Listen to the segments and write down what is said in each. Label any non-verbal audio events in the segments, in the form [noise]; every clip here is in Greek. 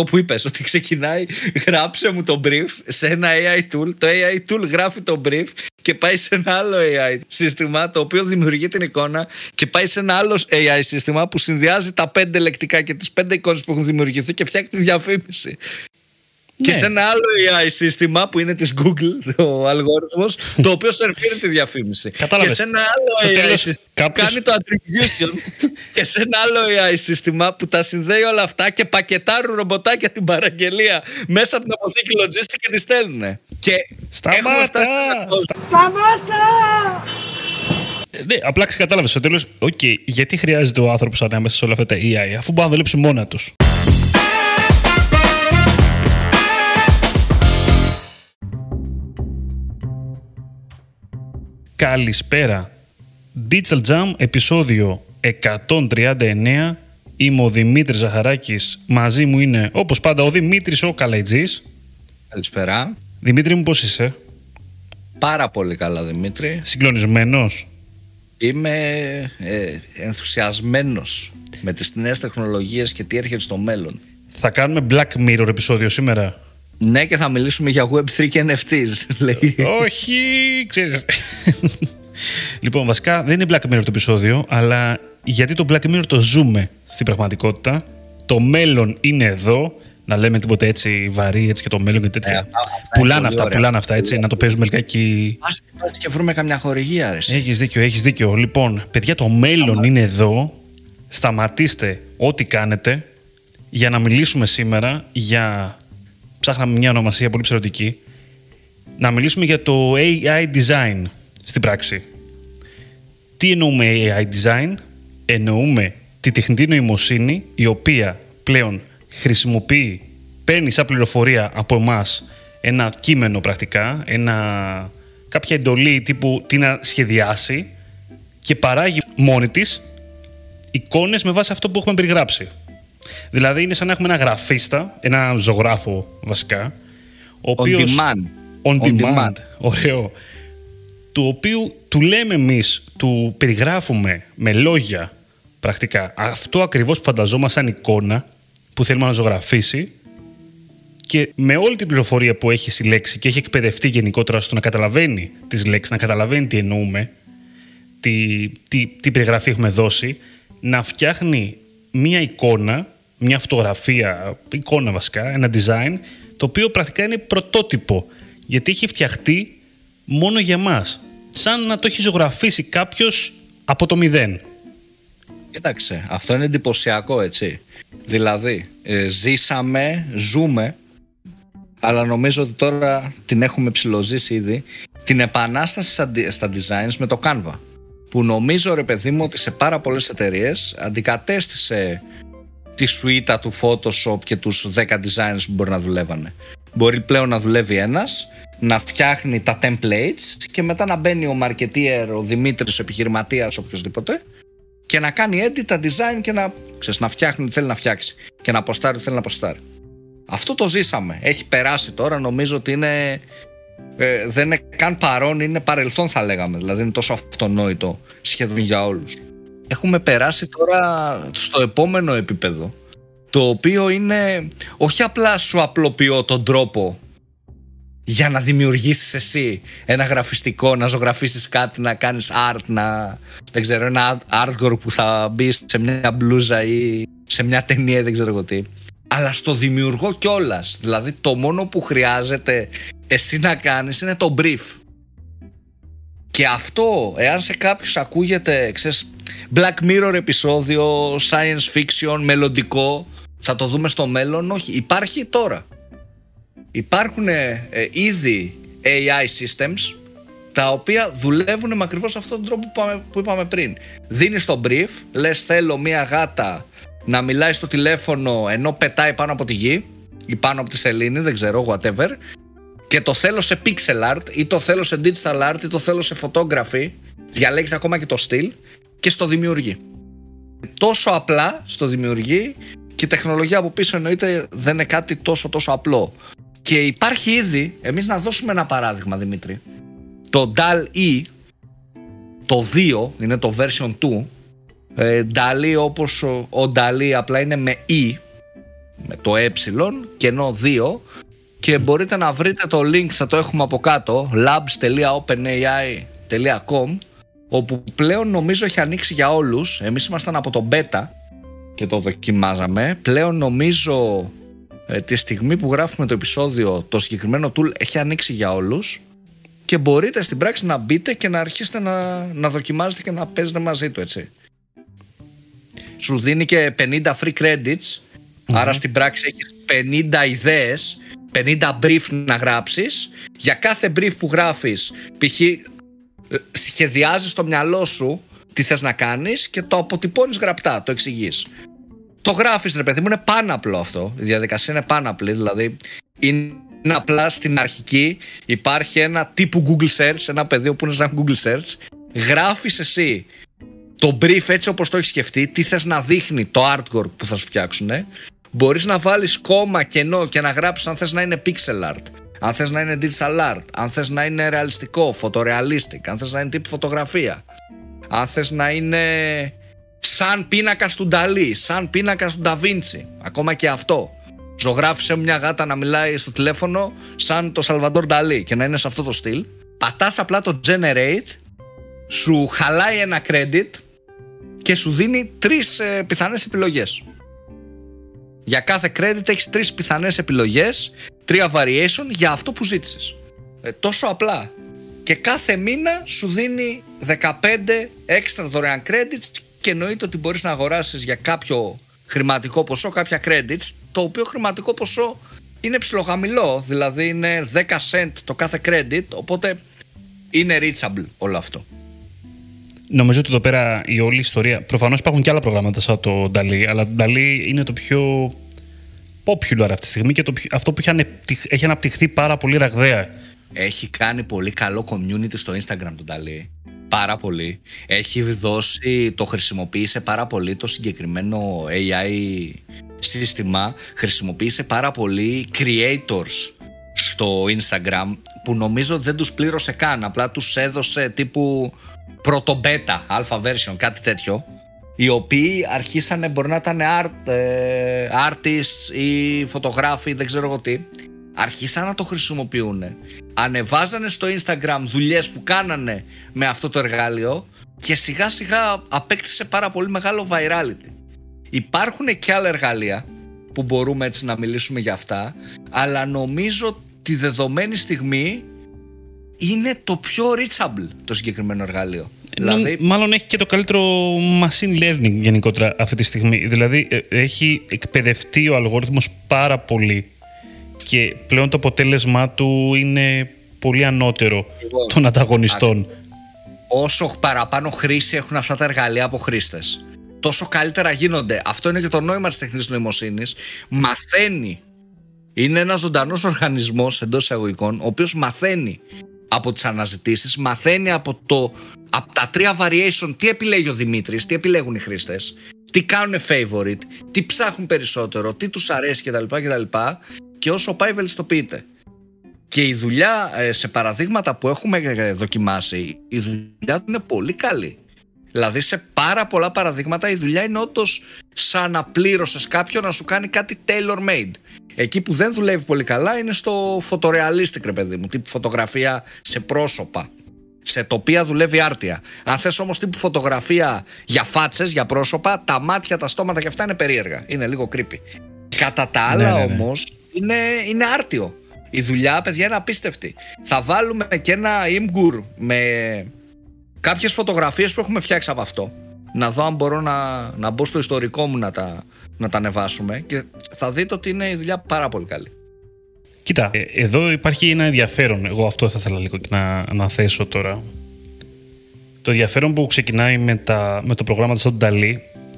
αυτό που είπες ότι ξεκινάει γράψε μου το brief σε ένα AI tool. Το AI tool γράφει το brief και πάει σε ένα άλλο AI σύστημα το οποίο δημιουργεί την εικόνα και πάει σε ένα άλλο AI σύστημα που συνδυάζει τα πέντε λεκτικά και τις πέντε εικόνες που έχουν δημιουργηθεί και φτιάχνει τη διαφήμιση και ναι. σε ένα άλλο AI σύστημα που είναι της Google, ο αλγόριθμος, το οποίο σερβίρει τη διαφήμιση. Κατάλαβες. Και σε ένα άλλο AI σύστημα κάποιος... κάνει το attribution. [laughs] και σε ένα άλλο AI σύστημα που τα συνδέει όλα αυτά και πακετάρουν ρομποτάκια την παραγγελία μέσα από την αποθήκη logistic και τη στέλνουν. Και Σταμάτα! Σταμάτα! Ναι, απλά ξεκατάλαβες στο τέλος, okay, γιατί χρειάζεται ο άνθρωπος ανάμεσα σε όλα αυτά τα AI, αφού μπορεί να δουλέψει μόνα τους. Καλησπέρα. Digital Jam, επεισόδιο 139. Είμαι ο Δημήτρης Ζαχαράκης. Μαζί μου είναι, όπως πάντα, ο Δημήτρης ο Καλαϊτζής. Καλησπέρα. Δημήτρη μου, πώς είσαι; Πάρα πολύ καλά, Δημήτρη. Συγκλονισμένος; Είμαι ε, ενθουσιασμένος με τις νέες τεχνολογίες και τι έρχεται στο μέλλον. Θα κάνουμε Black Mirror επεισόδιο σήμερα. Ναι, και θα μιλήσουμε για Web3 και NFTs. [laughs] Λέει. Όχι, ξέρεις. λοιπόν, βασικά δεν είναι Black Mirror το επεισόδιο, αλλά γιατί το Black Mirror το ζούμε στην πραγματικότητα; Το μέλλον είναι εδώ. Να λέμε τίποτα έτσι βαρύ έτσι και το μέλλον και τέτοια. Ε, πουλάνε αυτά, ωραία. πουλάνε αυτά έτσι. Να το παίζουμε λιγάκι. Α και βρούμε καμιά χορηγία, ρε. Έχεις δίκιο, έχεις δίκιο. Λοιπόν, παιδιά, το μέλλον είναι εδώ. Σταματήστε ό,τι κάνετε για να μιλήσουμε σήμερα για ψάχναμε μια ονομασία πολύ ψερωτική, να μιλήσουμε για το AI design στην πράξη. Τι εννοούμε AI design? Εννοούμε τη τεχνητή νοημοσύνη η οποία πλέον χρησιμοποιεί, παίρνει σαν πληροφορία από εμάς ένα κείμενο πρακτικά, ένα, κάποια εντολή τύπου τι να σχεδιάσει και παράγει μόνη της εικόνες με βάση αυτό που έχουμε περιγράψει. Δηλαδή είναι σαν να έχουμε ένα γραφίστα, ένα ζωγράφο βασικά. Ο οποίος, on demand. On, demand. demand. Ωραίο. Του οποίου του λέμε εμείς, του περιγράφουμε με λόγια πρακτικά αυτό ακριβώς που φανταζόμαστε σαν εικόνα που θέλουμε να ζωγραφίσει και με όλη την πληροφορία που έχει συλλέξει και έχει εκπαιδευτεί γενικότερα στο να καταλαβαίνει τις λέξεις, να καταλαβαίνει τι εννοούμε, τι, τι, τι περιγραφή έχουμε δώσει, να φτιάχνει μία εικόνα μια φωτογραφία, εικόνα βασικά, ένα design, το οποίο πρακτικά είναι πρωτότυπο, γιατί έχει φτιαχτεί μόνο για μας. Σαν να το έχει ζωγραφίσει κάποιος από το μηδέν. Κοίταξε, αυτό είναι εντυπωσιακό, έτσι. Δηλαδή, ε, ζήσαμε, ζούμε, αλλά νομίζω ότι τώρα την έχουμε ψηλοζήσει ήδη, την επανάσταση στα designs με το Canva. Που νομίζω, ρε παιδί μου, ότι σε πάρα πολλές εταιρείες αντικατέστησε τη σουίτα του Photoshop και τους 10 designers που μπορεί να δουλεύανε. Μπορεί πλέον να δουλεύει ένας, να φτιάχνει τα templates και μετά να μπαίνει ο marketeer, ο Δημήτρης, ο επιχειρηματίας, οποιοδήποτε και να κάνει edit τα design και να, ξέρεις, να φτιάχνει τι θέλει να φτιάξει και να αποστάρει τι θέλει να αποστάρει. Αυτό το ζήσαμε. Έχει περάσει τώρα, νομίζω ότι είναι ε, δεν είναι καν παρόν, είναι παρελθόν θα λέγαμε. Δηλαδή είναι τόσο αυτονόητο σχεδόν για όλους έχουμε περάσει τώρα στο επόμενο επίπεδο το οποίο είναι όχι απλά σου απλοποιώ τον τρόπο για να δημιουργήσεις εσύ ένα γραφιστικό, να ζωγραφίσεις κάτι, να κάνεις art, να, δεν ξέρω, ένα artwork που θα μπεις σε μια μπλούζα ή σε μια ταινία, δεν ξέρω εγώ τι. Αλλά στο δημιουργώ κιόλας. Δηλαδή το μόνο που χρειάζεται εσύ να κάνεις είναι το brief. Και αυτό, εάν σε κάποιους ακούγεται, ξέρεις, Black Mirror επεισόδιο, science fiction, μελλοντικό, θα το δούμε στο μέλλον, όχι, υπάρχει τώρα. Υπάρχουν ε, ήδη AI systems τα οποία δουλεύουν με ακριβώς αυτόν τον τρόπο που είπαμε, που είπαμε πριν. Δίνεις το brief, λες θέλω μία γάτα να μιλάει στο τηλέφωνο ενώ πετάει πάνω από τη γη ή πάνω από τη σελήνη, δεν ξέρω, whatever και το θέλω σε pixel art ή το θέλω σε digital art ή το θέλω σε photography διαλέγεις ακόμα και το στυλ και στο δημιουργεί. Τόσο απλά στο δημιουργεί και η τεχνολογία από πίσω εννοείται δεν είναι κάτι τόσο τόσο απλό. Και υπάρχει ήδη, εμείς να δώσουμε ένα παράδειγμα Δημήτρη, το DAL-E, το 2, είναι το version 2, ε, DAL-E όπως ο, ο DAL-E απλά είναι με E, με το ε και ενώ 2 και μπορείτε να βρείτε το link, θα το έχουμε από κάτω, labs.openai.com όπου πλέον νομίζω έχει ανοίξει για όλους. Εμείς ήμασταν από το beta και το δοκιμάζαμε. Πλέον νομίζω ε, τη στιγμή που γράφουμε το επεισόδιο το συγκεκριμένο tool έχει ανοίξει για όλους και μπορείτε στην πράξη να μπείτε και να αρχίσετε να, να δοκιμάζετε και να παίζετε μαζί του έτσι. Σου δίνει και 50 free credits άρα στην πράξη έχεις 50 ιδέες 50 brief να γράψεις για κάθε brief που γράφεις π.χ. Ε, σχεδιάζεις στο μυαλό σου τι θες να κάνεις και το αποτυπώνεις γραπτά, το εξηγείς. Το γράφεις ρε παιδί μου είναι πάνω απλό αυτό. Η διαδικασία είναι πάνω απλή δηλαδή είναι απλά στην αρχική. Υπάρχει ένα τύπου Google Search ένα πεδίο που είναι σαν Google Search. Γράφεις εσύ το brief έτσι όπως το έχεις σκεφτεί τι θες να δείχνει το artwork που θα σου φτιάξουν μπορείς να βάλεις κόμμα κενό και να γράψεις αν θες να είναι pixel art αν θες να είναι digital art αν θες να είναι ρεαλιστικό, φωτορεαλίστικ αν θες να είναι τύπου φωτογραφία αν θες να είναι σαν πίνακα του Νταλή, σαν πίνακα του Νταβίντσι. Ακόμα και αυτό. Ζωγράφησε μια γάτα να μιλάει στο τηλέφωνο σαν το Σαλβαντόρ Νταλή και να είναι σε αυτό το στυλ. Πατάς απλά το generate, σου χαλάει ένα credit και σου δίνει τρεις ε, πιθανές επιλογές. Για κάθε credit έχεις τρεις πιθανές επιλογές, τρία variation για αυτό που ζήτησες. Ε, τόσο απλά. Και κάθε μήνα σου δίνει 15 έξτρα δωρεάν credits και εννοείται ότι μπορείς να αγοράσεις για κάποιο χρηματικό ποσό κάποια credits το οποίο χρηματικό ποσό είναι ψηλοχαμηλό δηλαδή είναι 10 cent το κάθε credit οπότε είναι reachable όλο αυτό Νομίζω ότι εδώ πέρα η όλη ιστορία. Προφανώς υπάρχουν και άλλα προγράμματα σαν το Dali, αλλά το Dali είναι το πιο popular αυτή τη στιγμή και το αυτό που έχει, έχει αναπτυχθεί πάρα πολύ ραγδαία. Έχει κάνει πολύ καλό community στο Instagram το Dali πάρα πολύ. Έχει δώσει, το χρησιμοποίησε πάρα πολύ το συγκεκριμένο AI σύστημα. Χρησιμοποίησε πάρα πολύ creators στο Instagram που νομίζω δεν τους πλήρωσε καν. Απλά τους έδωσε τύπου πρωτομπέτα, alpha version, κάτι τέτοιο οι οποίοι αρχίσανε μπορεί να ήταν art, ε, artists ή φωτογράφοι, δεν ξέρω εγώ τι αρχίσαν να το χρησιμοποιούν. Ανεβάζανε στο Instagram δουλειές που κάνανε με αυτό το εργάλειο και σιγά σιγά απέκτησε πάρα πολύ μεγάλο virality. Υπάρχουν και άλλα εργαλεία που μπορούμε έτσι να μιλήσουμε για αυτά, αλλά νομίζω τη δεδομένη στιγμή είναι το πιο reachable το συγκεκριμένο εργαλείο. Δηλαδή... Μάλλον έχει και το καλύτερο machine learning γενικότερα αυτή τη στιγμή. Δηλαδή ε, έχει εκπαιδευτεί ο αλγόριθμος πάρα πολύ και πλέον το αποτέλεσμά του είναι πολύ ανώτερο λοιπόν, των ανταγωνιστών. Όσο παραπάνω χρήση έχουν αυτά τα εργαλεία από χρήστες, τόσο καλύτερα γίνονται. Αυτό είναι και το νόημα της τεχνητής νοημοσύνης. Μαθαίνει. Είναι ένας ζωντανός οργανισμός εντός εισαγωγικών, ο οποίος μαθαίνει από τις αναζητήσεις, μαθαίνει από, το, από τα τρία variation τι επιλέγει ο Δημήτρης, τι επιλέγουν οι χρήστες, τι κάνουν favorite, τι ψάχνουν περισσότερο, τι τους αρέσει κτλ. κτλ και όσο πάει βελτιστοποιείται. Και η δουλειά ε, σε παραδείγματα που έχουμε ε, δοκιμάσει, η δουλειά του είναι πολύ καλή. Δηλαδή σε πάρα πολλά παραδείγματα η δουλειά είναι όντως σαν να πλήρωσες κάποιον να σου κάνει κάτι tailor made. Εκεί που δεν δουλεύει πολύ καλά είναι στο photorealistic ρε παιδί μου, τύπου φωτογραφία σε πρόσωπα. Σε τοπία δουλεύει άρτια. Αν θες όμως τύπου φωτογραφία για φάτσες, για πρόσωπα, τα μάτια, τα στόματα και αυτά είναι περίεργα. Είναι λίγο creepy. Κατά τα άλλα ναι, ναι, ναι. όμως είναι, είναι άρτιο. Η δουλειά, παιδιά, είναι απίστευτη. Θα βάλουμε και ένα imgur με κάποιες φωτογραφίες που έχουμε φτιάξει από αυτό. Να δω αν μπορώ να, να μπω στο ιστορικό μου να τα, να τα ανεβάσουμε και θα δείτε ότι είναι η δουλειά πάρα πολύ καλή. Κοίτα, ε, εδώ υπάρχει ένα ενδιαφέρον. Εγώ αυτό θα ήθελα λίγο να, να θέσω τώρα. Το ενδιαφέρον που ξεκινάει με, τα, με το πρόγραμμα του Dali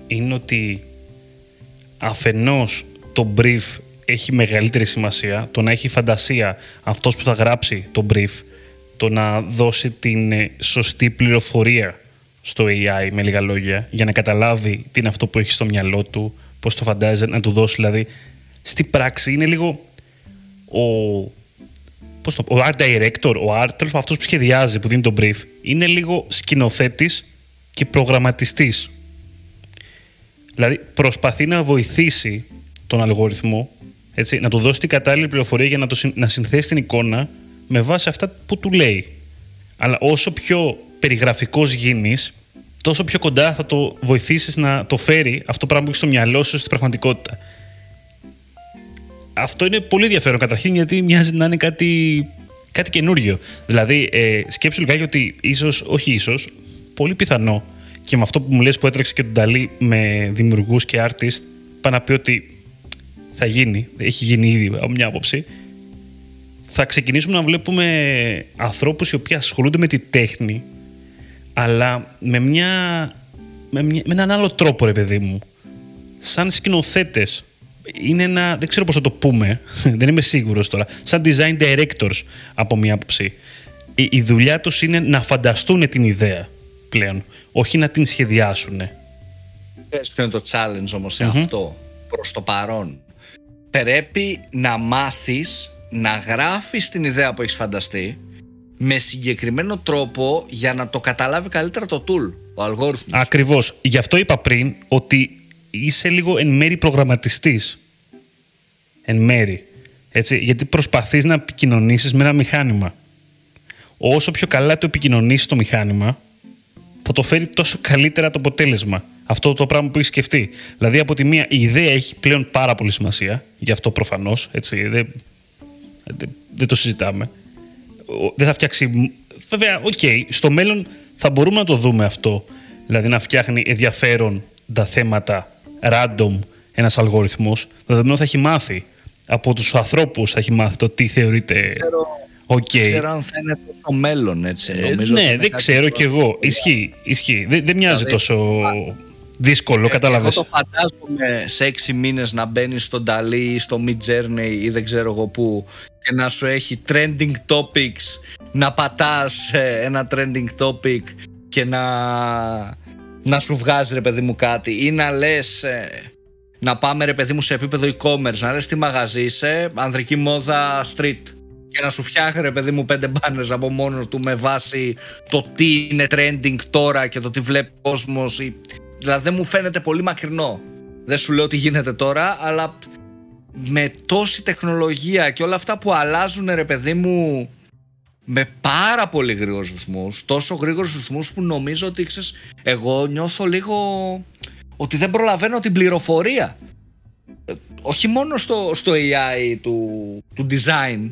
είναι ότι αφενός το brief έχει μεγαλύτερη σημασία το να έχει φαντασία αυτός που θα γράψει το brief το να δώσει την ε, σωστή πληροφορία στο AI με λίγα λόγια για να καταλάβει τι είναι αυτό που έχει στο μυαλό του πώς το φαντάζεται να του δώσει δηλαδή στη πράξη είναι λίγο ο, πώς το, ο art director ο art, τέλος αυτός που σχεδιάζει που δίνει το brief είναι λίγο σκηνοθέτης και προγραμματιστής δηλαδή προσπαθεί να βοηθήσει τον αλγόριθμο, έτσι, να του δώσει την κατάλληλη πληροφορία για να, το, να συνθέσει την εικόνα με βάση αυτά που του λέει. Αλλά όσο πιο περιγραφικός γίνεις, τόσο πιο κοντά θα το βοηθήσεις να το φέρει αυτό το πράγμα που έχεις στο μυαλό σου στην πραγματικότητα. Αυτό είναι πολύ ενδιαφέρον καταρχήν γιατί μοιάζει να είναι κάτι, κάτι καινούριο. Δηλαδή, ε, σκέψου λιγάκι ότι ίσως, όχι ίσως, πολύ πιθανό και με αυτό που μου λες που έτρεξε και τον Ταλή με δημιουργούς και artist, πάει να πει ότι θα γίνει, έχει γίνει ήδη από μια άποψη, θα ξεκινήσουμε να βλέπουμε ανθρώπους οι οποίοι ασχολούνται με τη τέχνη, αλλά με, μια, με, μια, με έναν άλλο τρόπο, ρε παιδί μου. Σαν σκηνοθέτες. Είναι ένα, δεν ξέρω πώς θα το πούμε, [laughs] δεν είμαι σίγουρος τώρα, σαν design directors από μια άποψη. Η, η δουλειά τους είναι να φανταστούν την ιδέα πλέον, όχι να την σχεδιάσουν. Αυτό είναι το challenge όμως σε αυτό, προς το παρόν. Πρέπει να μάθεις να γράφεις την ιδέα που έχεις φανταστεί με συγκεκριμένο τρόπο για να το καταλάβει καλύτερα το tool, ο αλγόριθμος. Ακριβώς. Γι' αυτό είπα πριν ότι είσαι λίγο εν μέρη προγραμματιστής. Εν μέρη. Έτσι, γιατί προσπαθείς να επικοινωνήσεις με ένα μηχάνημα. Όσο πιο καλά το επικοινωνήσεις το μηχάνημα, θα το φέρει τόσο καλύτερα το αποτέλεσμα. Αυτό το πράγμα που έχεις σκεφτεί. Δηλαδή, από τη μία, η ιδέα έχει πλέον πάρα πολύ σημασία. Γι' αυτό προφανώς. Δεν, δεν, το συζητάμε. Δεν θα φτιάξει. Βέβαια, οκέι, okay, στο μέλλον θα μπορούμε να το δούμε αυτό. Δηλαδή, να φτιάχνει ενδιαφέρον τα θέματα random ένας αλγόριθμος. Δεδομένου θα έχει μάθει από τους ανθρώπους, θα έχει μάθει το τι θεωρείται. Okay. Δεν ξέρω αν θα είναι τόσο μέλλον, έτσι. Ε, ναι, δεν ξέρω κι εγώ. Ισχύει, ισχύει. Δεν, δεν μοιάζει δηλαδή, τόσο δύσκολο, ε, κατάλαβες. Εγώ το φαντάζομαι σε έξι μήνες να μπαίνεις στο DALL-E ή στο Midjourney ή δεν ξέρω εγώ πού και να σου έχει trending topics, να πατάς ένα trending topic και να, να σου βγάζει ρε παιδί μου κάτι ή να λες ε, να πάμε ρε παιδί μου σε επίπεδο e-commerce, να λες τι μαγαζί είσαι, ανδρική μόδα street και να σου φτιάχνει ρε παιδί μου πέντε μπάνες από μόνος του με βάση το τι είναι trending τώρα και το τι βλέπει ο κόσμος ή... δηλαδή δεν μου φαίνεται πολύ μακρινό δεν σου λέω τι γίνεται τώρα αλλά με τόση τεχνολογία και όλα αυτά που αλλάζουν ρε παιδί μου με πάρα πολύ γρήγορους ρυθμούς τόσο γρήγορους ρυθμούς που νομίζω ότι ξέρεις, εγώ νιώθω λίγο ότι δεν προλαβαίνω την πληροφορία ε, όχι μόνο στο, στο AI του, του design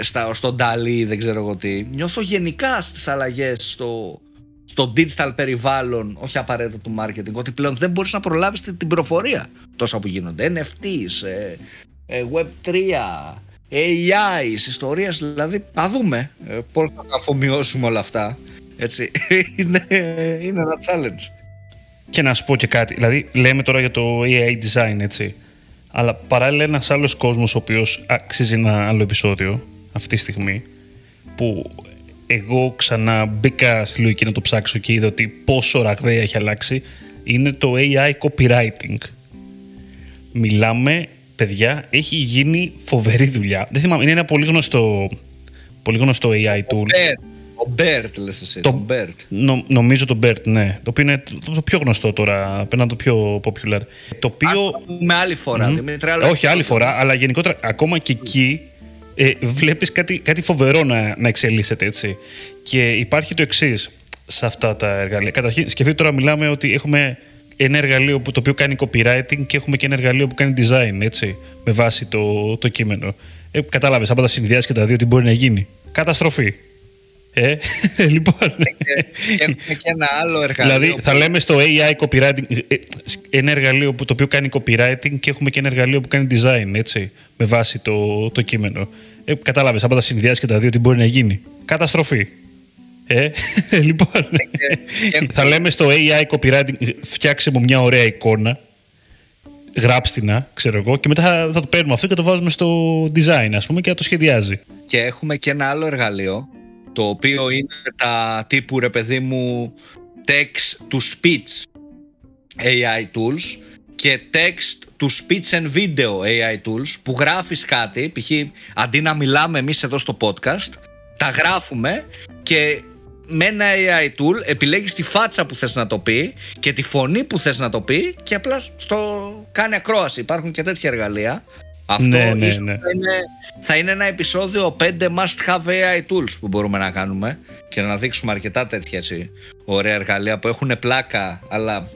στα, στο DALI δεν ξέρω εγώ τι. Νιώθω γενικά στις αλλαγές στο, στο digital περιβάλλον, όχι απαραίτητα του marketing, ότι πλέον δεν μπορείς να προλάβεις την, την προφορία τόσα που γίνονται. NFTs, ε, ε, Web3, AI, ιστορίες, δηλαδή να δούμε ε, πώς θα αφομοιώσουμε όλα αυτά. Έτσι. [laughs] είναι, είναι ένα challenge. Και να σου πω και κάτι, δηλαδή λέμε τώρα για το AI design, έτσι. Αλλά παράλληλα ένας άλλος κόσμος ο οποίος αξίζει ένα άλλο επεισόδιο αυτή τη στιγμή που εγώ ξανά μπήκα στη λογική να το ψάξω και είδα ότι πόσο ραγδαία έχει αλλάξει είναι το AI copywriting. Μιλάμε, παιδιά, έχει γίνει φοβερή δουλειά. Δεν θυμάμαι, είναι ένα πολύ γνωστό, πολύ γνωστό AI tool. Ο BERT λες εσύ, το, BERT. Νο, νομίζω το BERT, ναι. Το οποίο είναι το, πιο γνωστό τώρα, πέρα το πιο popular. Το οποίο... Με άλλη φορά, mm. Δημήτρη, Όχι, άλλη φορά, αλλά γενικότερα ακόμα και εκεί ε, βλέπεις κάτι, κάτι φοβερό να, να εξελίσσεται έτσι. Και υπάρχει το εξής σε αυτά τα εργαλεία. Καταρχήν, σκεφτείτε τώρα μιλάμε ότι έχουμε ένα εργαλείο που, το οποίο κάνει copywriting και έχουμε και ένα εργαλείο που κάνει design, έτσι, με βάση το, το κείμενο. Ε, κατάλαβες, άμα τα συνδυάσει και τα δύο, τι μπορεί να γίνει. Καταστροφή. Ε, [laughs] λοιπόν. Και, και ένα άλλο εργαλείο. Δηλαδή, θα λέμε στο AI copywriting, ε, ένα εργαλείο που, το οποίο κάνει copywriting και έχουμε και ένα εργαλείο που κάνει design, έτσι, με βάση το, το κείμενο. Ε, Κατάλαβες, άμα τα συνδυάσει και τα δύο, τι μπορεί να γίνει. Καταστροφή. Ε, [laughs] λοιπόν, θα λέμε στο AI copywriting, φτιάξε μου μια ωραία εικόνα, γράψτε ξέρω εγώ, και μετά θα, θα το παίρνουμε αυτό και το βάζουμε στο design, ας πούμε, και θα το σχεδιάζει. Και έχουμε και ένα άλλο εργαλείο, το οποίο είναι τα τύπου, ρε παιδί μου, text to speech AI tools και text to speech and video AI tools που γράφεις κάτι, π.χ. αντί να μιλάμε εμείς εδώ στο podcast, τα γράφουμε και με ένα AI tool επιλέγεις τη φάτσα που θες να το πει και τη φωνή που θες να το πει και απλά στο κάνει ακρόαση. Υπάρχουν και τέτοια εργαλεία. Αυτό Ναι, ναι, ίσως ναι. Θα, είναι, θα είναι ένα επεισόδιο 5 must have AI tools που μπορούμε να κάνουμε και να δείξουμε αρκετά τέτοια έτσι, ωραία εργαλεία που έχουν πλάκα αλλά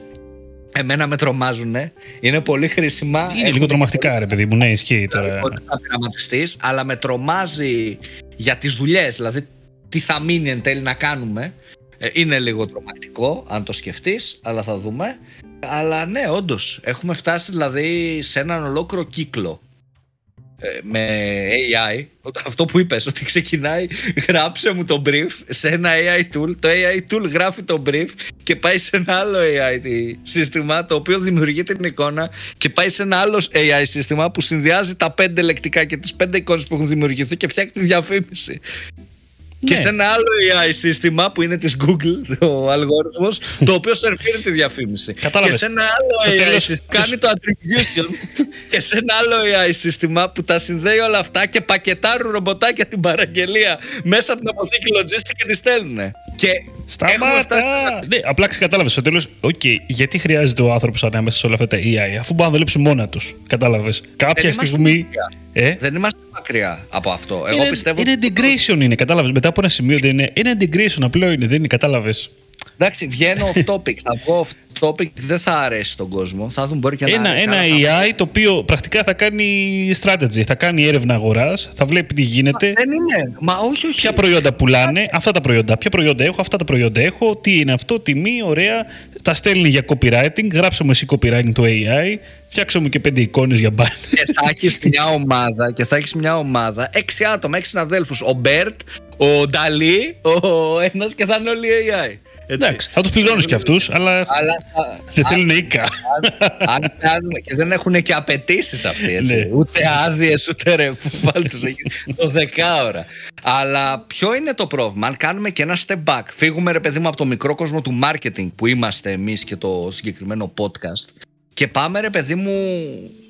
εμένα με τρομάζουν. Είναι πολύ χρήσιμα. Είναι λίγο τρομακτικά, ρε παιδί μου. Ναι, ισχύει τώρα. Μπορεί να πειραματιστείς, αλλά με τρομάζει για τις δουλειές. Δηλαδή, τι θα μείνει εν τέλει να κάνουμε. Ε, είναι λίγο τρομακτικό, αν το σκεφτείς, αλλά θα δούμε. Αλλά ναι, όντως, έχουμε φτάσει δηλαδή σε έναν ολόκληρο κύκλο ε, με AI. Αυτό που είπες, ότι ξεκινάει, γράψε μου το brief σε ένα AI tool. Το AI tool γράφει το brief και πάει σε ένα άλλο AI σύστημα το οποίο δημιουργεί την εικόνα και πάει σε ένα άλλο AI σύστημα που συνδυάζει τα πέντε λεκτικά και τις πέντε εικόνες που έχουν δημιουργηθεί και φτιάχνει τη διαφήμιση. Και Ναι. σε ένα άλλο AI σύστημα που είναι της Google, ο αλγόριθμος, το οποίο σερβίρει τη διαφήμιση. Κατάλαβες. Και σε ένα άλλο Στο AI τέλος- σύστημα κάνει το attribution [laughs] και σε ένα άλλο AI σύστημα που τα συνδέει όλα αυτά και πακετάρουν ρομποτάκια την παραγγελία μέσα από την αποθήκη logistics και τη στέλνουν. Και έχουμε Σταμάτα! φτάσει- Ναι, απλά ξεκατάλαβε στο τέλος, οκ, γιατί χρειάζεται ο άνθρωπος ανάμεσα σε όλα αυτά τα AI, αφού μπορούν να δουλέψουν μόνα τους. Κατάλαβες. Κάποια είμαστε στιγμή. μακριά. Ε, Δεν είμαστε μακριά από αυτό. Εγώ είναι, πιστεύω. είναι integration είναι, κατάλαβες. Μετά από ένα σημείο δεν είναι. Είναι integration, απλό είναι, δεν είναι, κατάλαβες. Εντάξει, βγαίνω off topic. θα βγω off topic, δεν θα αρέσει στον κόσμο. Θα δουν μπορεί και να Ένα, αρέσει. ένα αλλά θα- AI το οποίο πρακτικά θα κάνει strategy, θα κάνει έρευνα αγοράς, θα βλέπει τι γίνεται, Δεν είναι. Μα όχι, όχι. ποια προϊόντα πουλάνε, αυτά τα προϊόντα. Ποια προϊόντα έχω, αυτά τα προϊόντα έχω, τι είναι αυτό, τιμή, ωραία. Τα στέλνει για copywriting, γράψε μου εσύ copywriting το AI, φτιάξε μου και πέντε εικόνες για banners. και θα έχεις μια ομάδα και θα έχεις μια ομάδα έξι άτομα, έξι συναδέλφους. Ο BERT, ο DALL-E, ο ένας και θα είναι όλοι AI. Έτσι. Εντάξει, θα τους πληρώνεις κι αυτούς, αλλά Αλλά θα, δεν θέλουν οίκα. αν, αν κάνουμε, και δεν έχουν και απαιτήσεις αυτοί, έτσι. Ναι. Ούτε άδειες, ούτε ρε που βάλει τους εκεί το δεκάωρα. Αλλά ποιο είναι το πρόβλημα, αν κάνουμε και ένα step back, φύγουμε ρε παιδί μου από το μικρό κόσμο του marketing που είμαστε εμείς και το συγκεκριμένο podcast και πάμε ρε παιδί μου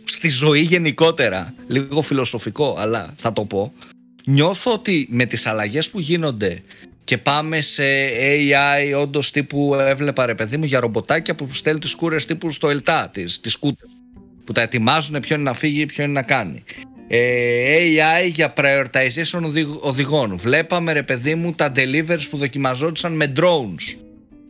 στη ζωή γενικότερα, λίγο φιλοσοφικό, αλλά θα το πω. Νιώθω ότι με τις αλλαγές που γίνονται και πάμε σε AI όντως τύπου έβλεπα ρε παιδί μου για ρομποτάκια που στέλνουν τις κούρες τύπου στο ΕΛΤΑ, τις, τις σκούτερ που τα ετοιμάζουν ποιο είναι να φύγει, ποιο είναι να κάνει. Ε, AI για prioritization οδηγ- οδηγών. Βλέπαμε ρε παιδί μου τα deliveries που δοκιμαζόντουσαν με drones.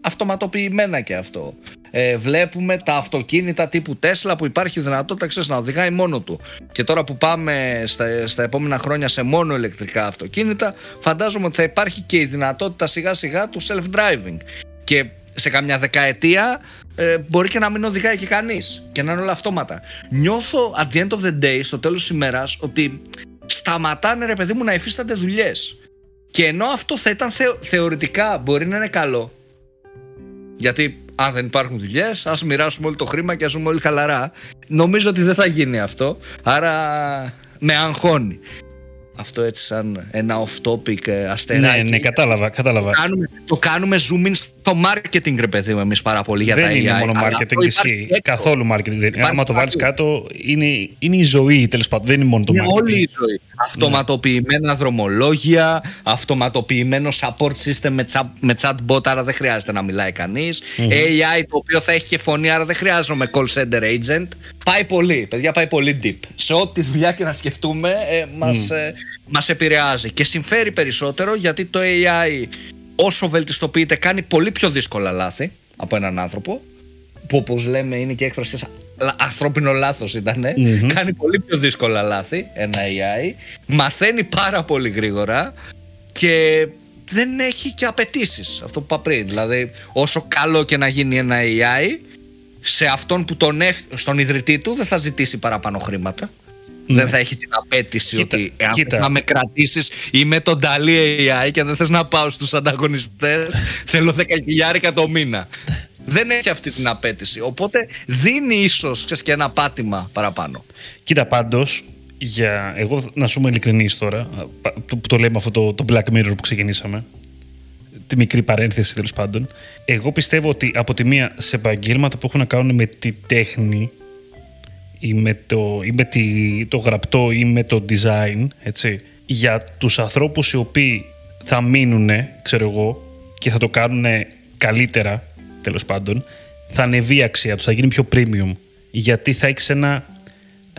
Αυτοματοποιημένα και αυτό. Ε, βλέπουμε τα αυτοκίνητα τύπου Tesla που υπάρχει δυνατότητα ξέρεις, να οδηγάει μόνο του. Και τώρα που πάμε στα, στα επόμενα χρόνια σε μόνο ηλεκτρικά αυτοκίνητα, φαντάζομαι ότι θα υπάρχει και η δυνατότητα σιγά σιγά του self-driving. Και σε καμιά δεκαετία ε, μπορεί και να μην οδηγάει και κανείς και να είναι όλα αυτόματα. Νιώθω at the end of the day, στο τέλος της ημέρας, ότι σταματάνε ρε παιδί μου να υφίστανται δουλειές. Και ενώ αυτό θα ήταν θεω- θεωρητικά μπορεί να είναι καλό, γιατί αν δεν υπάρχουν δουλειές, ας μοιράσουμε όλο το χρήμα και ας ζούμε όλοι χαλαρά. Νομίζω ότι δεν θα γίνει αυτό. Άρα με αγχώνει. Αυτό έτσι σαν ένα off-topic ε, αστεράκι. ναι, ναι, κατάλαβα, κατάλαβα. Κάνουμε, το κάνουμε zoom in στο marketing, ρε παιδί μου, εμείς πάρα πολύ για δεν τα AI. είναι μόνο αλλά marketing, αυτό υπάρχει ισχύει. έξω. Καθόλου marketing. Δεν. Υπάρχει Άμα το βάλεις παντού. κάτω, είναι, είναι η ζωή τέλος πάντων. Δεν είναι μόνο το Είναι marketing. όλη η ζωή. Αυτοματοποιημένα δρομολόγια, αυτοματοποιημένο support system με, chat, με chatbot, άρα δεν χρειάζεται να μιλάει κανείς. AI το οποίο θα έχει και φωνή, άρα δεν χρειάζομαι call center agent. Πάει πολύ, παιδιά, πάει πολύ deep. Σε ό,τι δουλειά και να σκεφτούμε, ε, μας, ε, μας επηρεάζει. Και συμφέρει περισσότερο γιατί το AI όσο βελτιστοποιείται κάνει πολύ πιο δύσκολα λάθη από έναν άνθρωπο που όπως λέμε είναι και έκφραση σαν λα- ανθρώπινο λάθος ήτανε. Κάνει πολύ πιο δύσκολα λάθη ένα AI μαθαίνει πάρα πολύ γρήγορα και δεν έχει και απαιτήσεις. αυτό που είπα πριν δηλαδή όσο καλό και να γίνει ένα AI σε αυτόν που τον εφ... στον ιδρυτή του δεν θα ζητήσει παραπάνω χρήματα δεν θα έχει την απέτηση Κοίτα, ότι εάν κοίτα. θες να με κρατήσεις είμαι τον Νταλή AI και δεν θες να πάω στους ανταγωνιστές θέλω 10.000 το μήνα δεν έχει αυτή την απέτηση οπότε δίνει ίσως ξέρεις, και ένα πάτημα παραπάνω Κοίτα πάντως, για... εγώ να σου είμαι ειλικρινής τώρα, πα- το, που το λέμε αυτό το, το Black Mirror που ξεκινήσαμε, τη μικρή παρένθεση τέλος πάντων. Εγώ πιστεύω ότι από τη μία σε επαγγέλματα που έχουν να κάνουν με τη τέχνη ή με το, ή με τη, το γραπτό ή με το design, έτσι, για τους ανθρώπους οι οποίοι θα μείνουν, ξέρω εγώ, και θα το κάνουν καλύτερα, τέλος πάντων, θα ανεβεί η αξία τους, θα γίνει πιο premium. Γιατί θα έχεις ένα,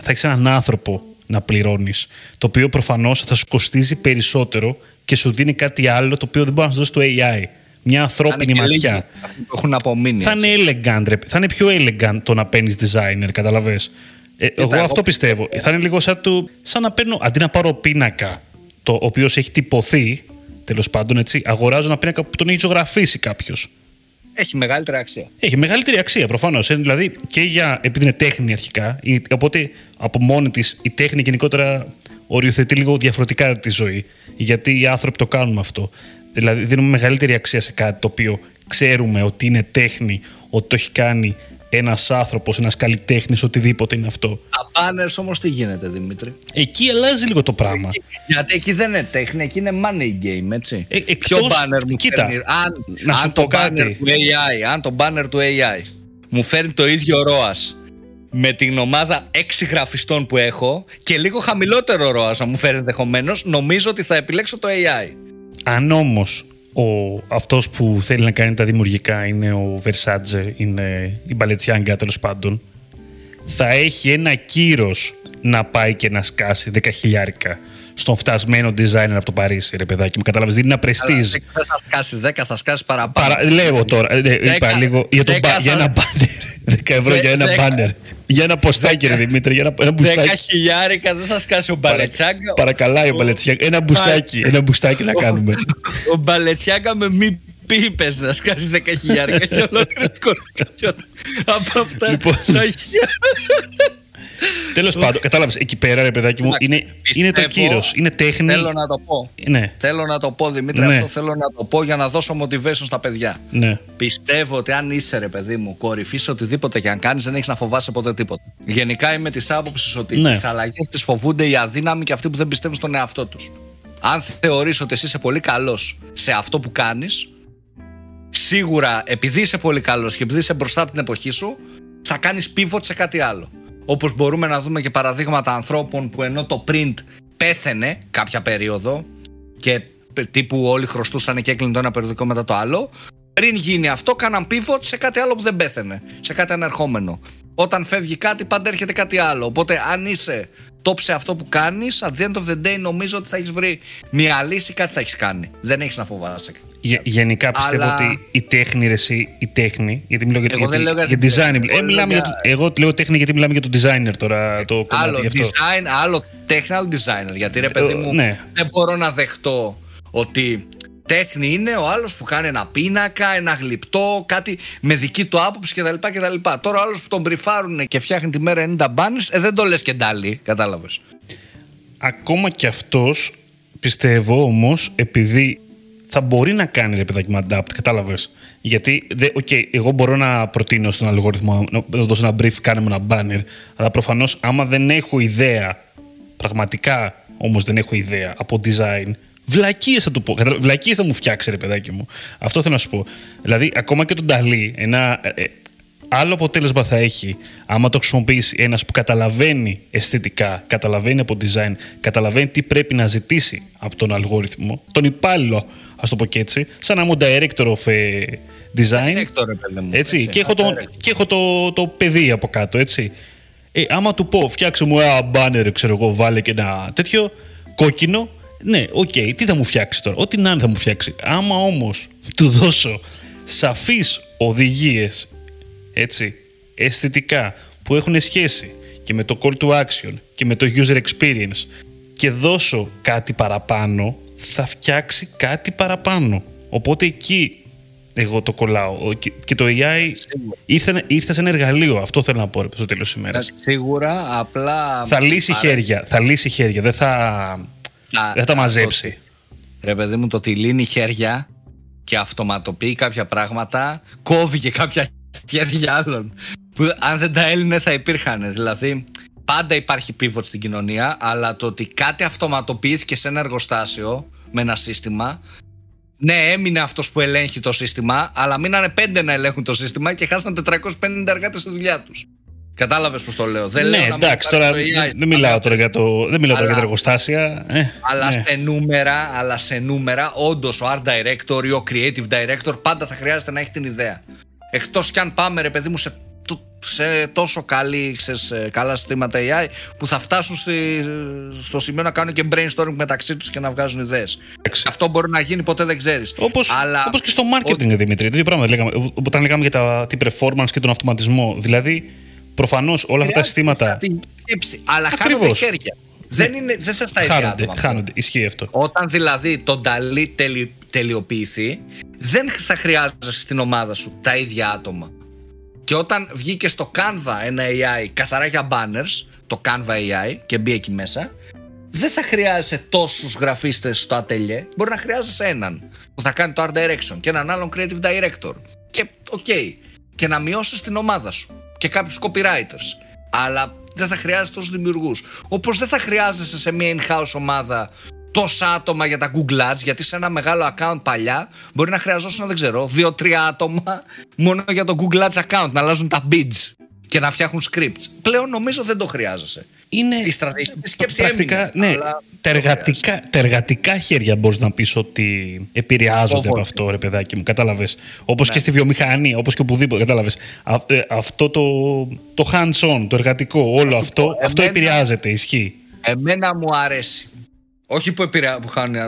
θα έχεις έναν άνθρωπο να πληρώνεις, το οποίο προφανώς θα σου κοστίζει περισσότερο και σου δίνει κάτι άλλο το οποίο δεν μπορεί να σου δώσει το AI. Μια ανθρώπινη και ματιά. λίγοι αυτοί που έχουν απομείνει. Θα έτσι. είναι elegant, ρε. θα είναι πιο elegant το να παίρνεις designer, καταλαβες; Ε, εγώ εγώ αυτό πιστεύω. Θα είναι λίγο σαν, του, σαν να παίρνω, αντί να πάρω πίνακα, το ο οποίο έχει τυπωθεί, τέλος πάντων, έτσι, αγοράζω ένα πίνακα που τον έχει ζωγραφίσει κάποιος. Έχει μεγαλύτερη αξία. Έχει μεγαλύτερη αξία προφανώς. Δηλαδή και για. επειδή είναι τέχνη αρχικά, η- οπότε από μόνη της η τέχνη γενικότερα οριοθετεί λίγο διαφορετικά τη ζωή. Γιατί οι άνθρωποι το κάνουμε αυτό. Δηλαδή δίνουμε μεγαλύτερη αξία σε κάτι το οποίο ξέρουμε ότι είναι τέχνη, ότι το έχει κάνει ένας άνθρωπος, ένας καλλιτέχνης, οτιδήποτε είναι αυτό. Τα banners όμως τι γίνεται, Δημήτρη; Εκεί αλλάζει λίγο το πράγμα. Γιατί εκεί δεν είναι τέχνη, εκεί είναι money game, έτσι. Ε, εκτός- Ποιο banner μου κοίτα, φέρνει, αν, να σου αν πω το κάτι. banner του AI, αν το banner του AI μου φέρνει το ίδιο ROAS με την ομάδα 6 γραφιστών που έχω και λίγο χαμηλότερο ROAS να μου φέρει ενδεχομένως, νομίζω ότι θα επιλέξω το AI. Αν όμως αυτός που θέλει να κάνει τα δημιουργικά είναι ο Versace, είναι η Balenciaga τέλος πάντων, θα έχει ένα κύρος να πάει και να σκάσει 10 χιλιάρικα στον φτασμένο designer από το Παρίσι, ρε παιδάκι μου. Κατάλαβες, δίνει ένα Αλλά prestige. Δεν θα σκάσει 10, θα σκάσει παραπάνω. Παρα... Λέω τώρα, ε, ε, είπα Δέκα- λίγο για, το δέκα μπα- για θα- ένα μπάνερ. [laughs] 10 ευρώ Δε- για ένα δέκα- μπάνερ. Για ένα ποστάκι, ρε Δημήτρη, για ένα, ένα 10 μπουστάκι. χιλιάρικα δεν θα σκάσει ο Μπαλετσάγκα. Παρακαλάει ο Μπαλετσιάκα. Ένα μπουστάκι, ένα μπουστάκι να κάνουμε. Ο Μπαλετσιάγκα με μη πίπες να σκάσει 10 χιλιάρικα [laughs] και ολόκληρο κορονοϊό. [laughs] Από αυτά. Λοιπόν. Σαν Τέλος πάντων, κατάλαβες, εκεί πέρα, ρε παιδάκι μου, Εντάξει, είναι, είναι το πιστεύω- κύρος. Είναι τέχνη. Θέλω να το πω. Ναι, Θέλω να το πω, Δημήτρη, Ναι. αυτό θέλω να το πω για να δώσω motivation στα παιδιά. ναι. Πιστεύω ότι αν είσαι ρε παιδί μου κορυφής σε οτιδήποτε και αν κάνεις, δεν έχεις να φοβάσαι ποτέ τίποτα. Γενικά είμαι της άποψης ότι Ναι. τις αλλαγές τις φοβούνται οι αδύναμοι και αυτοί που δεν πιστεύουν στον εαυτό τους. Αν θεωρείς ότι εσύ είσαι πολύ καλός σε αυτό που κάνεις, σίγουρα επειδή είσαι πολύ καλός και επειδή είσαι μπροστά από την εποχή σου, θα κάνεις pivot σε κάτι άλλο. Όπως μπορούμε να δούμε και παραδείγματα ανθρώπων που ενώ το print πέθαινε κάποια περίοδο και τύπου όλοι χρωστούσαν και έκλεινε το ένα περιοδικό μετά το άλλο, πριν γίνει αυτό, κάναν pivot σε κάτι άλλο που δεν πέθαινε. Σε κάτι ανερχόμενο. Όταν φεύγει κάτι, πάντα έρχεται κάτι άλλο. Οπότε, αν είσαι top σε αυτό που κάνεις, at the end of the day, νομίζω ότι θα έχεις βρει μια λύση, κάτι θα έχεις κάνει. Δεν έχεις να φοβάσαι. Γε- γενικά πιστεύω Αλλά- ότι η τέχνη, ρε, εσύ, η τέχνη, γιατί μιλάω για, Εγώ δεν λέω για για την design. τέχνη, Ε, εγώ μιλάμε λέω για το- για- εγώ λέω τέχνη γιατί μιλάμε για το designer τώρα. Το κομμάτι άλλο γι' αυτό. design, άλλο τέχνη, άλλο designer. Γιατί ρε παιδί Ε, μου, ναι. δεν μπορώ να δεχτώ ότι τέχνη είναι ο άλλος που κάνει ένα πίνακα, ένα γλυπτό, κάτι με δική του άποψη κτλ. κτλ. Τώρα ο άλλος που τον μπριφάρουν και φτιάχνει τη μέρα 90 μπάνες, ε, δεν το λες και ντάλι, κατάλαβες. Ακόμα και αυτός πιστεύω όμως επειδή θα μπορεί να κάνει ρε παιδάκι μου adapt, κατάλαβες; Γιατί, δε, okay, εγώ μπορώ να προτείνω στον αλγόριθμο να να δώσω ένα brief, κάνε μου ένα banner, αλλά προφανώς άμα δεν έχω ιδέα, πραγματικά όμως δεν έχω ιδέα από design, βλακίες θα του πω, κατάλαβες, βλακίες θα μου φτιάξει ρε παιδάκι μου. Αυτό θέλω να σου πω. Δηλαδή, ακόμα και τον Νταλή, ένα, ε, ε, άλλο αποτέλεσμα θα έχει άμα το χρησιμοποιήσει ένας που καταλαβαίνει αισθητικά, καταλαβαίνει από design, καταλαβαίνει τι πρέπει να ζητήσει από τον αλγόριθμο, τον υπάλληλο, ας το πω και έτσι, σαν να είμαι ο director of ε, design. Director, ρε παιδί μου, έτσι, έτσι, και έχω, το, director. και έχω το, το παιδί από κάτω, έτσι. Ε, άμα του πω, φτιάξε μου ένα banner, ξέρω εγώ, βάλε και ένα τέτοιο κόκκινο, ναι, οκ, τι θα μου φτιάξει τώρα, ό,τι να είναι θα μου φτιάξει. Άμα όμως του δώσω σαφείς οδηγίες, έτσι, αισθητικά, που έχουν σχέση και με το call to action και με το user experience και δώσω κάτι παραπάνω, θα φτιάξει κάτι παραπάνω. Οπότε εκεί εγώ το κολλάω. Ο- Και και το AI ήρθε, ήρθε σε ένα εργαλείο. Αυτό θέλω να πω ρε, στο τέλος της ημέρας. Σίγουρα, απλά. Θα λύσει παρέ- χέρια. Θα λύσει χέρια. Δεν θα, Α, δεν θα τα α, μαζέψει. Ρε παιδί μου, το ότι λύνει χέρια και αυτοματοποιεί κάποια πράγματα, κόβει και κάποια χέρια άλλων. Που αν δεν τα έλυνε θα υπήρχαν. Δηλαδή, πάντα υπάρχει pivot στην κοινωνία, αλλά το ότι κάτι αυτοματοποιήθηκε σε ένα εργοστάσιο με ένα σύστημα. Ναι, έμεινε αυτός που ελέγχει το σύστημα, αλλά μείνανε πέντε να ελέγχουν το σύστημα και χάσαν 450 εργάτες στη δουλειά τους. Κατάλαβες πώς το λέω. Δεν ναι, λέω εντάξει, τώρα δεν, μιλάω τώρα για, το, δεν μιλάω αλλά, για τα εργοστάσια. Ε, αλλά, ναι. σε νούμερα, αλλά σε νούμερα, όντως ο art director ή ο creative director πάντα θα χρειάζεται να έχει την ιδέα. Εκτός κι αν πάμε, ρε παιδί μου, σε, σε τόσο καλή, ξέρεις, καλά συστήματα AI που θα φτάσουν στη, στο σημείο να κάνουν και brainstorming μεταξύ τους και να βγάζουν ιδέες. Αυτό μπορεί να γίνει, ποτέ δεν ξέρεις. Όπω όπως και στο marketing, ο... Δημήτρη. Το πράγμα λέγαμε, όταν λέγαμε για τα, την performance και τον αυτοματισμό. Δηλαδή, Προφανώς όλα αυτά τα συστήματα. αλλά χάνονται χέρια. Δεν, είναι, δεν θα στα ίδια χάνονται, άτομα. Χάνονται, ισχύει αυτό. Όταν δηλαδή το Νταλή τελει, τελειοποιηθεί, δεν θα χρειάζεσαι στην ομάδα σου τα ίδια άτομα. Και όταν βγήκε στο Canva ένα AI καθαρά για banners, το Canva AI και μπει εκεί μέσα, δεν θα χρειάζεσαι τόσους γραφίστες στο ατελιέ. Μπορεί να χρειάζεσαι έναν που θα κάνει το art direction και έναν άλλον creative director. Και OK. Okay, και να μειώσεις την ομάδα σου και κάποιους copywriters. Αλλά δεν θα χρειάζεσαι τόσους δημιουργούς. Όπως δεν θα χρειάζεσαι σε μια in-house ομάδα τόσα άτομα για τα Google Ads, γιατί σε ένα μεγάλο account παλιά μπορεί να χρειαζόσουν, δεν ξέρω, δύο-τρία άτομα μόνο για το Google Ads account, να αλλάζουν τα bids και να φτιάχνουν scripts. Πλέον νομίζω δεν το χρειάζεσαι. Είναι η στρατηγική σκέψη πρακτικά, έμεινε, ναι, τα, εργατικά, τα εργατικά χέρια μπορείς να πεις ότι επηρεάζονται από αυτό, ρε παιδάκι μου. Κατάλαβες. Όπως ναι. και στη βιομηχανία, όπως και οπουδήποτε. Κατάλαβες. Ε, αυτό το, το hands-on, το εργατικό, όλο αυτό, αυτό επηρεάζεται, ισχύει. Εμένα μου αρέσει. Όχι που, επηρεά, που χάνει.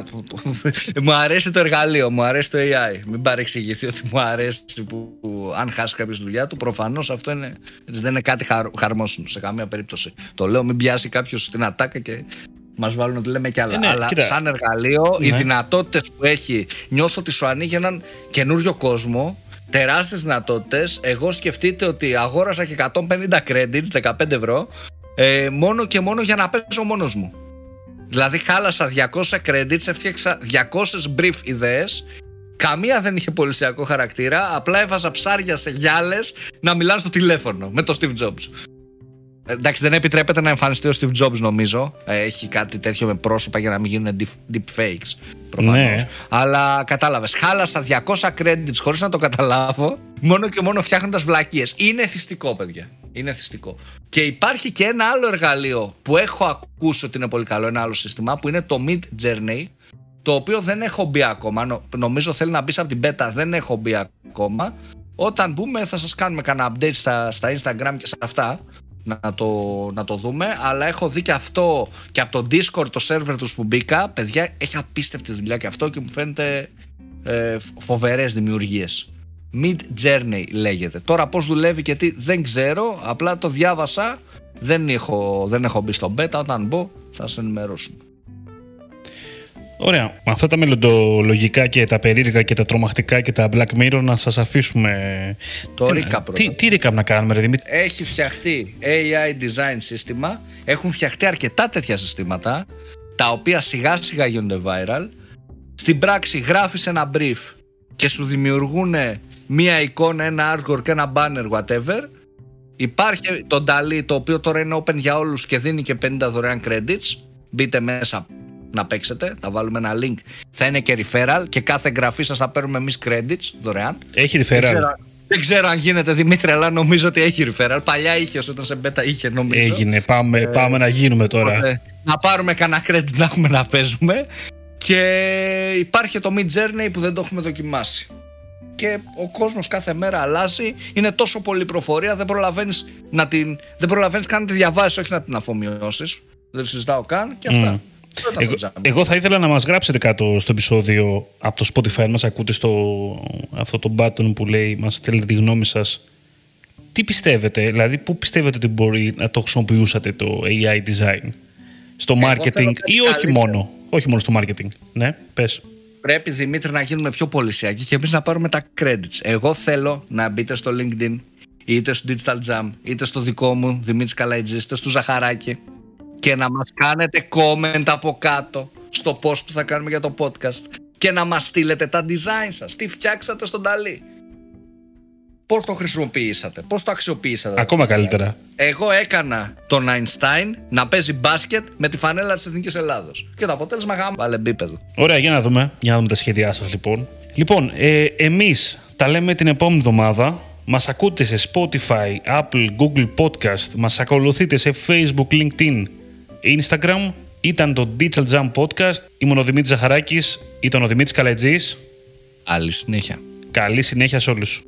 μου αρέσει το εργαλείο, μου αρέσει το AI. Μην παρεξηγηθεί ότι μου αρέσει που, αν χάσει κάποιος δουλειά του. Προφανώς αυτό είναι, δεν είναι κάτι χαρ, χαρμόσυνο σε καμία περίπτωση. Το λέω, μην πιάσει κάποιος την ατάκα και μας βάλουν ότι λέμε κι άλλα. Ε, ναι, Αλλά σαν εργαλείο, οι ναι. δυνατότητες που έχει, νιώθω ότι σου ανοίγει έναν καινούριο κόσμο. Τεράστιες δυνατότητες. Εγώ σκεφτείτε ότι αγόρασα και 150 credits, 15 ευρώ, ε, μόνο και μόνο για να παίζω μόνος μου. Δηλαδή χάλασα 200 credits, έφτιαξα 200 brief ιδέες Καμία δεν είχε πολυσιακό χαρακτήρα. Απλά έβαζα ψάρια σε γυάλες να μιλάνε στο τηλέφωνο με τον Steve Jobs. Ε, εντάξει, δεν επιτρέπεται να εμφανιστεί ο Steve Jobs, νομίζω. Ε, έχει κάτι τέτοιο με πρόσωπα για να μην γίνουν deep, fakes. Προφανώς. Ναι. Αλλά κατάλαβες. Χάλασα 200 credits χωρίς να το καταλάβω, μόνο και μόνο φτιάχνοντας βλακίες. Είναι εθιστικό, παιδιά. Είναι εθιστικό. Και υπάρχει και ένα άλλο εργαλείο που έχω ακούσει ότι είναι πολύ καλό, ένα άλλο σύστημα, που είναι το Mid Journey, το οποίο δεν έχω μπει ακόμα. Νομίζω θέλει να μπεις από την beta, δεν έχω μπει ακόμα. Όταν μπούμε θα σας κάνουμε κανένα update στα, στα Instagram και σε αυτά να το, να το δούμε. Αλλά έχω δει και αυτό και από το Discord το server τους που μπήκα παιδιά έχει απίστευτη δουλειά και αυτό και μου φαίνεται ε, φοβερές δημιουργίες. Mid Journey λέγεται. Τώρα πως δουλεύει και τι δεν ξέρω. Απλά το διάβασα. Δεν έχω, δεν έχω μπει στο beta. Όταν μπω θα σε ενημερώσουμε Ωραία. Με αυτά τα μελλοντολογικά και τα περίεργα και τα τρομακτικά και τα Black Mirror να σας αφήσουμε... Το τι, recap Τι, τι recap να κάνουμε ρε Δημήτρη; Έχει φτιαχτεί AI design σύστημα. Έχουν φτιαχτεί αρκετά τέτοια συστήματα τα οποία σιγά σιγά γίνονται viral. Στην πράξη γράφεις ένα brief και σου δημιουργούν μία εικόνα, ένα artwork, ένα banner, whatever. Υπάρχει το DALI το οποίο τώρα είναι open για όλους και δίνει και 50 δωρεάν credits. Μπείτε μέσα, να παίξετε. Θα βάλουμε ένα link. Θα είναι και referral και κάθε εγγραφή σας θα παίρνουμε εμείς credits δωρεάν. Έχει referral. Δεν ξέρω, αν γίνεται Δημήτρη, αλλά νομίζω ότι έχει referral. Παλιά είχε, όταν σε μπέτα είχε νομίζω. Έγινε. Πάμε, ε, πάμε να γίνουμε τώρα. να πάρουμε κανένα credit να έχουμε να παίζουμε. Και υπάρχει το Mid Journey που δεν το έχουμε δοκιμάσει. Και ο κόσμος κάθε μέρα αλλάζει. Είναι τόσο πολύ προφορία, δεν προλαβαίνεις να την. Δεν προλαβαίνεις καν να τη διαβάσεις, όχι να την αφομοιώσεις. Δεν συζητάω καν και αυτά. Εγώ, εγώ, θα ήθελα να μας γράψετε κάτω στο επεισόδιο από το Spotify, μας ακούτε στο αυτό το button που λέει μας θέλετε τη γνώμη σας. Τι πιστεύετε, δηλαδή πού πιστεύετε ότι μπορεί να το χρησιμοποιούσατε το AI design; Στο marketing ή όχι μόνο, όχι μόνο στο marketing. Ναι, πες. Πρέπει Δημήτρη να γίνουμε πιο πολυσιακοί και εμείς να πάρουμε τα credits. Εγώ θέλω να μπείτε στο LinkedIn είτε στο Digital Jam είτε στο δικό μου Δημήτρης Καλαϊτζής είτε στο Ζαχαράκι και να μας κάνετε comment από κάτω στο post που θα κάνουμε για το podcast και να μας στείλετε τα design σας. Τι φτιάξατε στον Ταλή. Πώς το χρησιμοποιήσατε, πώς το αξιοποιήσατε. Ακόμα καλύτερα. Εγώ έκανα τον Einstein να παίζει μπάσκετ με τη φανέλα της Εθνικής Ελλάδος. Και το αποτέλεσμα γάμο επίπεδο. Ωραία, για να δούμε. Για να δούμε τα σχέδιά σας λοιπόν. Λοιπόν, ε, εμείς τα λέμε την επόμενη εβδομάδα Μας ακούτε σε Spotify, Apple, Google Podcast. Μας ακολουθείτε σε Facebook, LinkedIn, Instagram. Ήταν το Digital Jam Podcast. Ήμουν ο Δημήτρης Ζαχαράκης. Ήταν ο Δημήτρης Καλετζής. Άλλη συνέχεια. Καλή συνέχεια σε όλους.